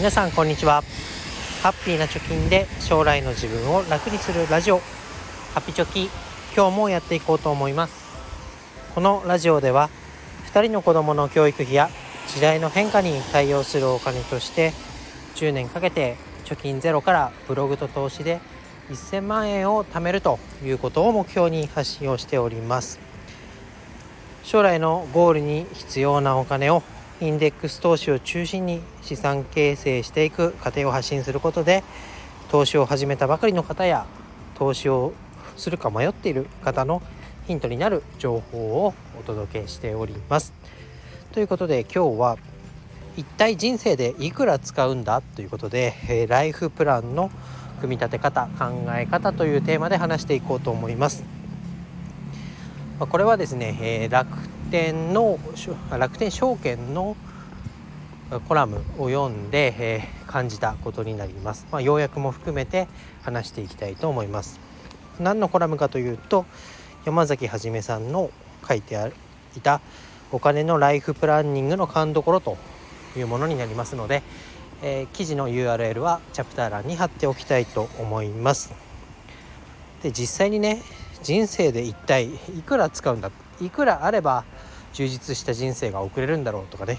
皆さんこんにちは。ハッピーな貯金で将来の自分を楽にするラジオ。ハピチョキ今日もやっていこうと思います。このラジオでは2人の子供の教育費や時代の変化に対応するお金として10年かけて貯金ゼロからブログと投資で1000万円を貯めるということを目標に発信をしております。将来のゴールに必要なお金をインデックス投資を中心に資産形成していく過程を発信することで投資を始めたばかりの方や投資をするか迷っている方のヒントになる情報をお届けしております。ということで今日は一体人生でいくら使うんだということで、えライフプランの組み立て方考え方というテーマで話していこうと思います。これはですね、え楽天の楽天証券のコラムを読んで、えー、感じたことになります、まあ、要約も含めて話していきたいと思います。何のコラムかというと山崎はじめさんの書いていたお金のライフプランニングの勘どころというものになりますので、えー、記事の URL はチャプター欄に貼っておきたいと思います。で実際にね人生で一体いくら使うんだいくらあれば充実した人生が送れるんだろうとかね。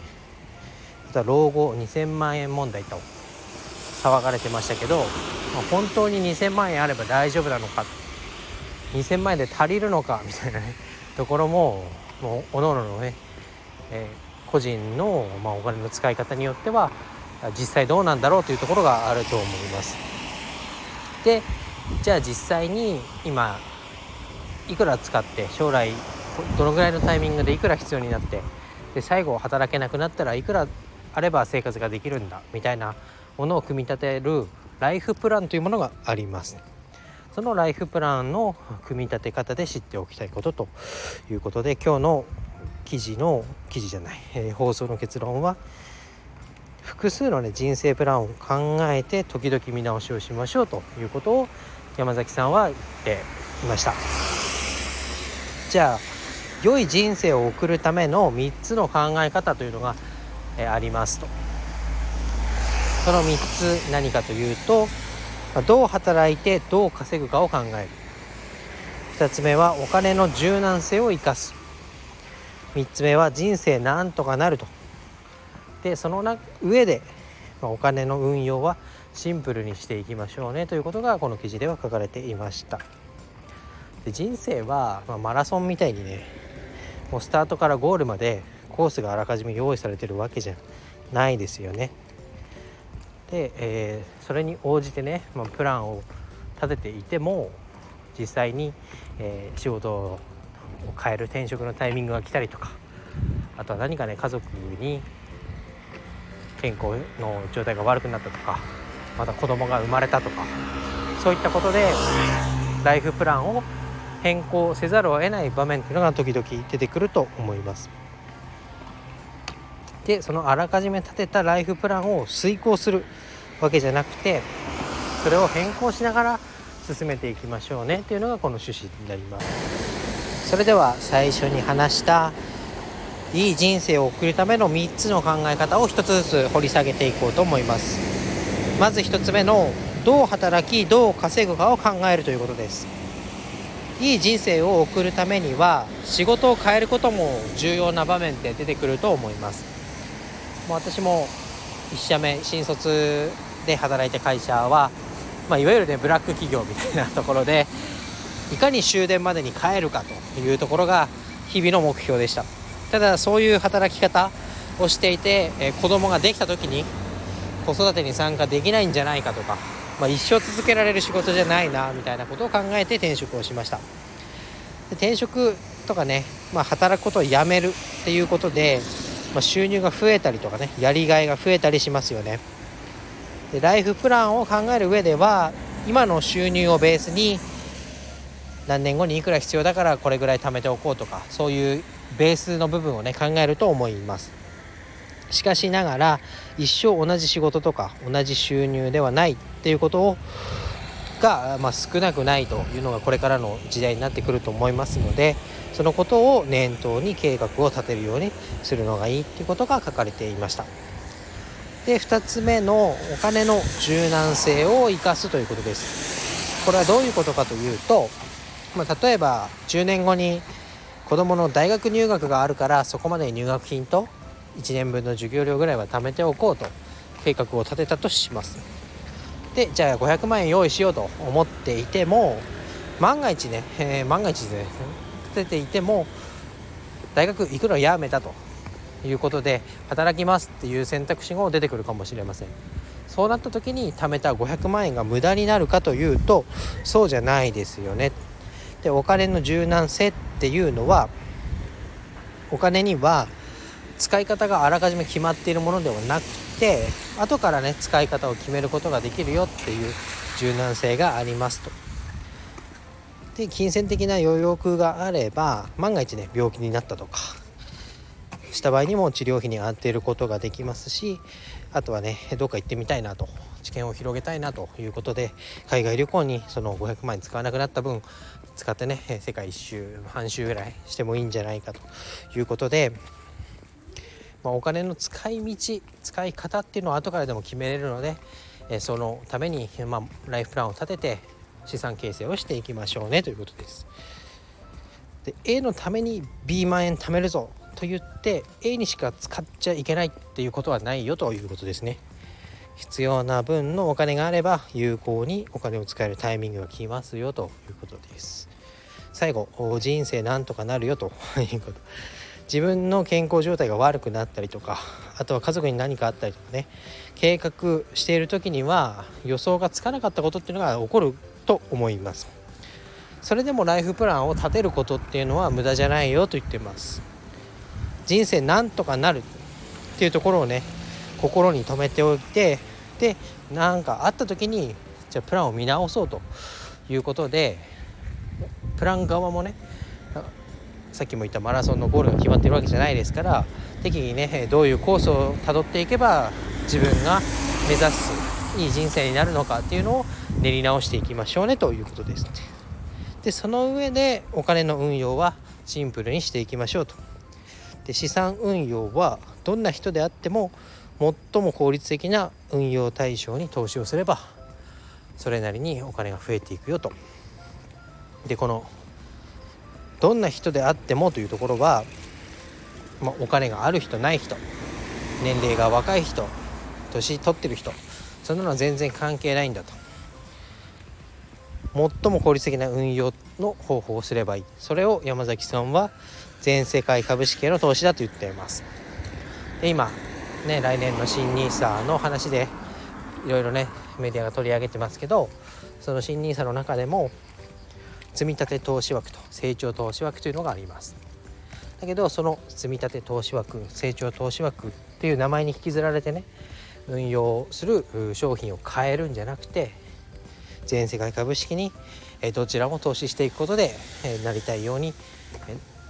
あとは老後2000万円問題と騒がれてましたけど、まあ、本当に2000万円あれば大丈夫なのか。2000万円で足りるのかみたいなね。ところももうおのおののね、えー、個人の、まあ、お金の使い方によっては実際どうなんだろうというところがあると思います。でじゃあ実際に今いくら使って将来どのぐらいのタイミングでいくら必要になってで最後働けなくなったらいくらあれば生活ができるんだみたいなものを組み立てるライフプランというものがあります。そのライフプランの組み立て方で知っておきたいことということで今日の記事の記事じゃない、えー、放送の結論は複数のね人生プランを考えて時々見直しをしましょうということを山崎さんは言っていましたじゃあ良い人生を送るための3つの考え方というのが、えありますと。その3つ何かというとどう働いてどう稼ぐかを考える。2つ目はお金の柔軟性を生かす。3つ目は人生なんとかなると。でその上で、お金の運用はシンプルにしていきましょうねということがこの記事では書かれていました。で人生は、まマラソンみたいにねもうスタートからゴールまでコースがあらかじめ用意されてるわけじゃないですよね。で、えー、それに応じてね、まあ、プランを立てていても実際に、えー、仕事を変える転職のタイミングが来たりとかあとは何かね家族に健康の状態が悪くなったとかまた子供が生まれたとかそういったことでライフプランを変更せざるを得ない場面というのが時々出てくると思います。でそのあらかじめ立てたライフプランを遂行するわけじゃなくてそれを変更しながら進めていきましょうねというのがこの趣旨になります。それでは最初に話したいい人生を送るための3つの考え方を1つずつ掘り下げていこうと思います。まず1つ目のどう働きどう稼ぐかを考えるということです。いい人生を送るためには仕事を変えることも重要な場面って出てくると思います。もう私も1社目新卒で働いた会社は、まあ、いわゆるねブラック企業みたいなところでいかに終電までに帰るかというところが日々の目標でした。ただそういう働き方をしていて、え子供ができた時に子育てに参加できないんじゃないかとかまあ、一生続けられる仕事じゃないなみたいなことを考えて転職をしました。で転職とかね、まあ、働くことをやめるっていうことで、まあ、収入が増えたりとかねやりがいが増えたりしますよね。でライフプランを考える上では今の収入をベースに何年後にいくら必要だからこれぐらい貯めておこうとかそういうベースの部分をね考えると思います。しかしながら一生同じ仕事とか同じ収入ではないっていうことをが、まあ、少なくないというのがこれからの時代になってくると思いますのでそのことを念頭に計画を立てるようにするのがいいっていうことが書かれていました。で2つ目のお金の柔軟性を生かすということです。これはどういうことかというと、まあ、例えば10年後に子どもの大学入学があるからそこまで入学金と1年分の授業料ぐらいは貯めておこうと計画を立てたとします。でじゃあ500万円用意しようと思っていても万が一ね、えー、万が一です、ね、立てていても大学行くのやめたということで働きますっていう選択肢が出てくるかもしれません。そうなった時に貯めた500万円が無駄になるかというとそうじゃないですよね。でお金の柔軟性っていうのはお金には使い方があらかじめ決まっているものではなくて後からね使い方を決めることができるよっていう柔軟性がありますと。で金銭的な余力があれば万が一ね病気になったとかした場合にも治療費に充てることができますしあとはねどっか行ってみたいなと知見を広げたいなということで海外旅行にその500万円使わなくなった分使ってね世界一周半周ぐらいしてもいいんじゃないかということで、まあ、お金の使い道使い方っていうのは後からでも決めれるのでえそのために、まあ、ライフプランを立てて資産形成をしていきましょうねということです。で A のために B 万円貯めるぞと言って A にしか使っちゃいけないっていうことはないよということですね。必要な分のお金があれば有効にお金を使えるタイミングが来ますよということです最後人生なんとかなるよということ自分の健康状態が悪くなったりとかあとは家族に何かあったりとかね計画している時には予想がつかなかったことっていうのが起こると思います。それでもライフプランを立てることっていうのは無駄じゃないよと言ってます。人生なんとかなるっていうところをね心に留めておいてで何かあった時にじゃあプランを見直そうということでプラン側もねさっきも言ったマラソンのゴールが決まってるわけじゃないですから適宜ねどういうコースをたどっていけば自分が目指すいい人生になるのかっていうのを練り直していきましょうねということです。でその上でお金の運用はシンプルにしていきましょうと。で資産運用はどんな人であっても最も効率的な運用対象に投資をすればそれなりにお金が増えていくよと。でこのどんな人であってもというところは、まあ、お金がある人ない人年齢が若い人年取ってる人そんなのは全然関係ないんだと。最も効率的な運用の方法をすればいい。それを山崎さんは全世界株式への投資だと言っています。で今ね、来年の新 NISA の話でいろいろねメディアが取り上げてますけどその新 NISA の中でも積立投資枠と成長投資枠というのがあります。だけどその積立投資枠成長投資枠っていう名前に引きずられてね運用する商品を変えるんじゃなくて全世界株式にどちらも投資していくことでなりたいように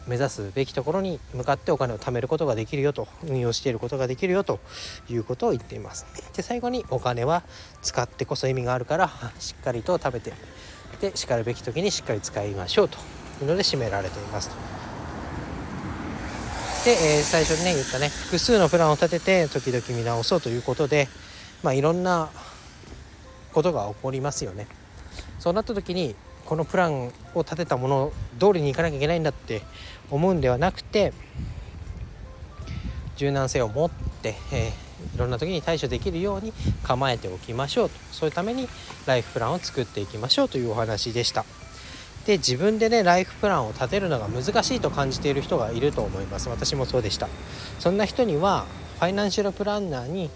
目指すべきところに向かってお金を貯めることができるよと運用していることができるよということを言っています。で最後にお金は使ってこそ意味があるからしっかりと食べてでしかるべき時にしっかり使いましょうと。いうので締められていますと。で、えー、最初にね言ったね複数のプランを立てて時々見直そうということでまあいろんなことが起こりますよね。そうなった時にこのプランを立てたもの通りにいかなきゃいけないんだって思うんではなくて柔軟性を持って、えー、いろんな時に対処できるように構えておきましょうとそういうためにライフプランを作っていきましょうというお話でした。で自分でねライフプランを立てるのが難しいと感じている人がいると思います。私もそうでした。そんな人にはファイナンシャルプランナーに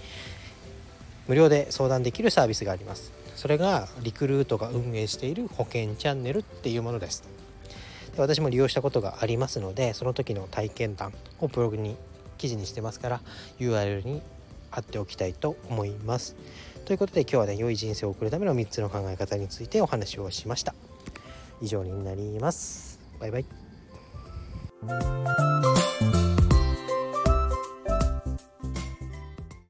無料で相談できるサービスがあります。それがリクルートが運営している保険チャンネルっていうものです。で私も利用したことがありますのでその時の体験談をブログに記事にしてますから URL に貼っておきたいと思います。ということで今日はね良い人生を送るための3つの考え方についてお話をしました。以上になります。バイバイ。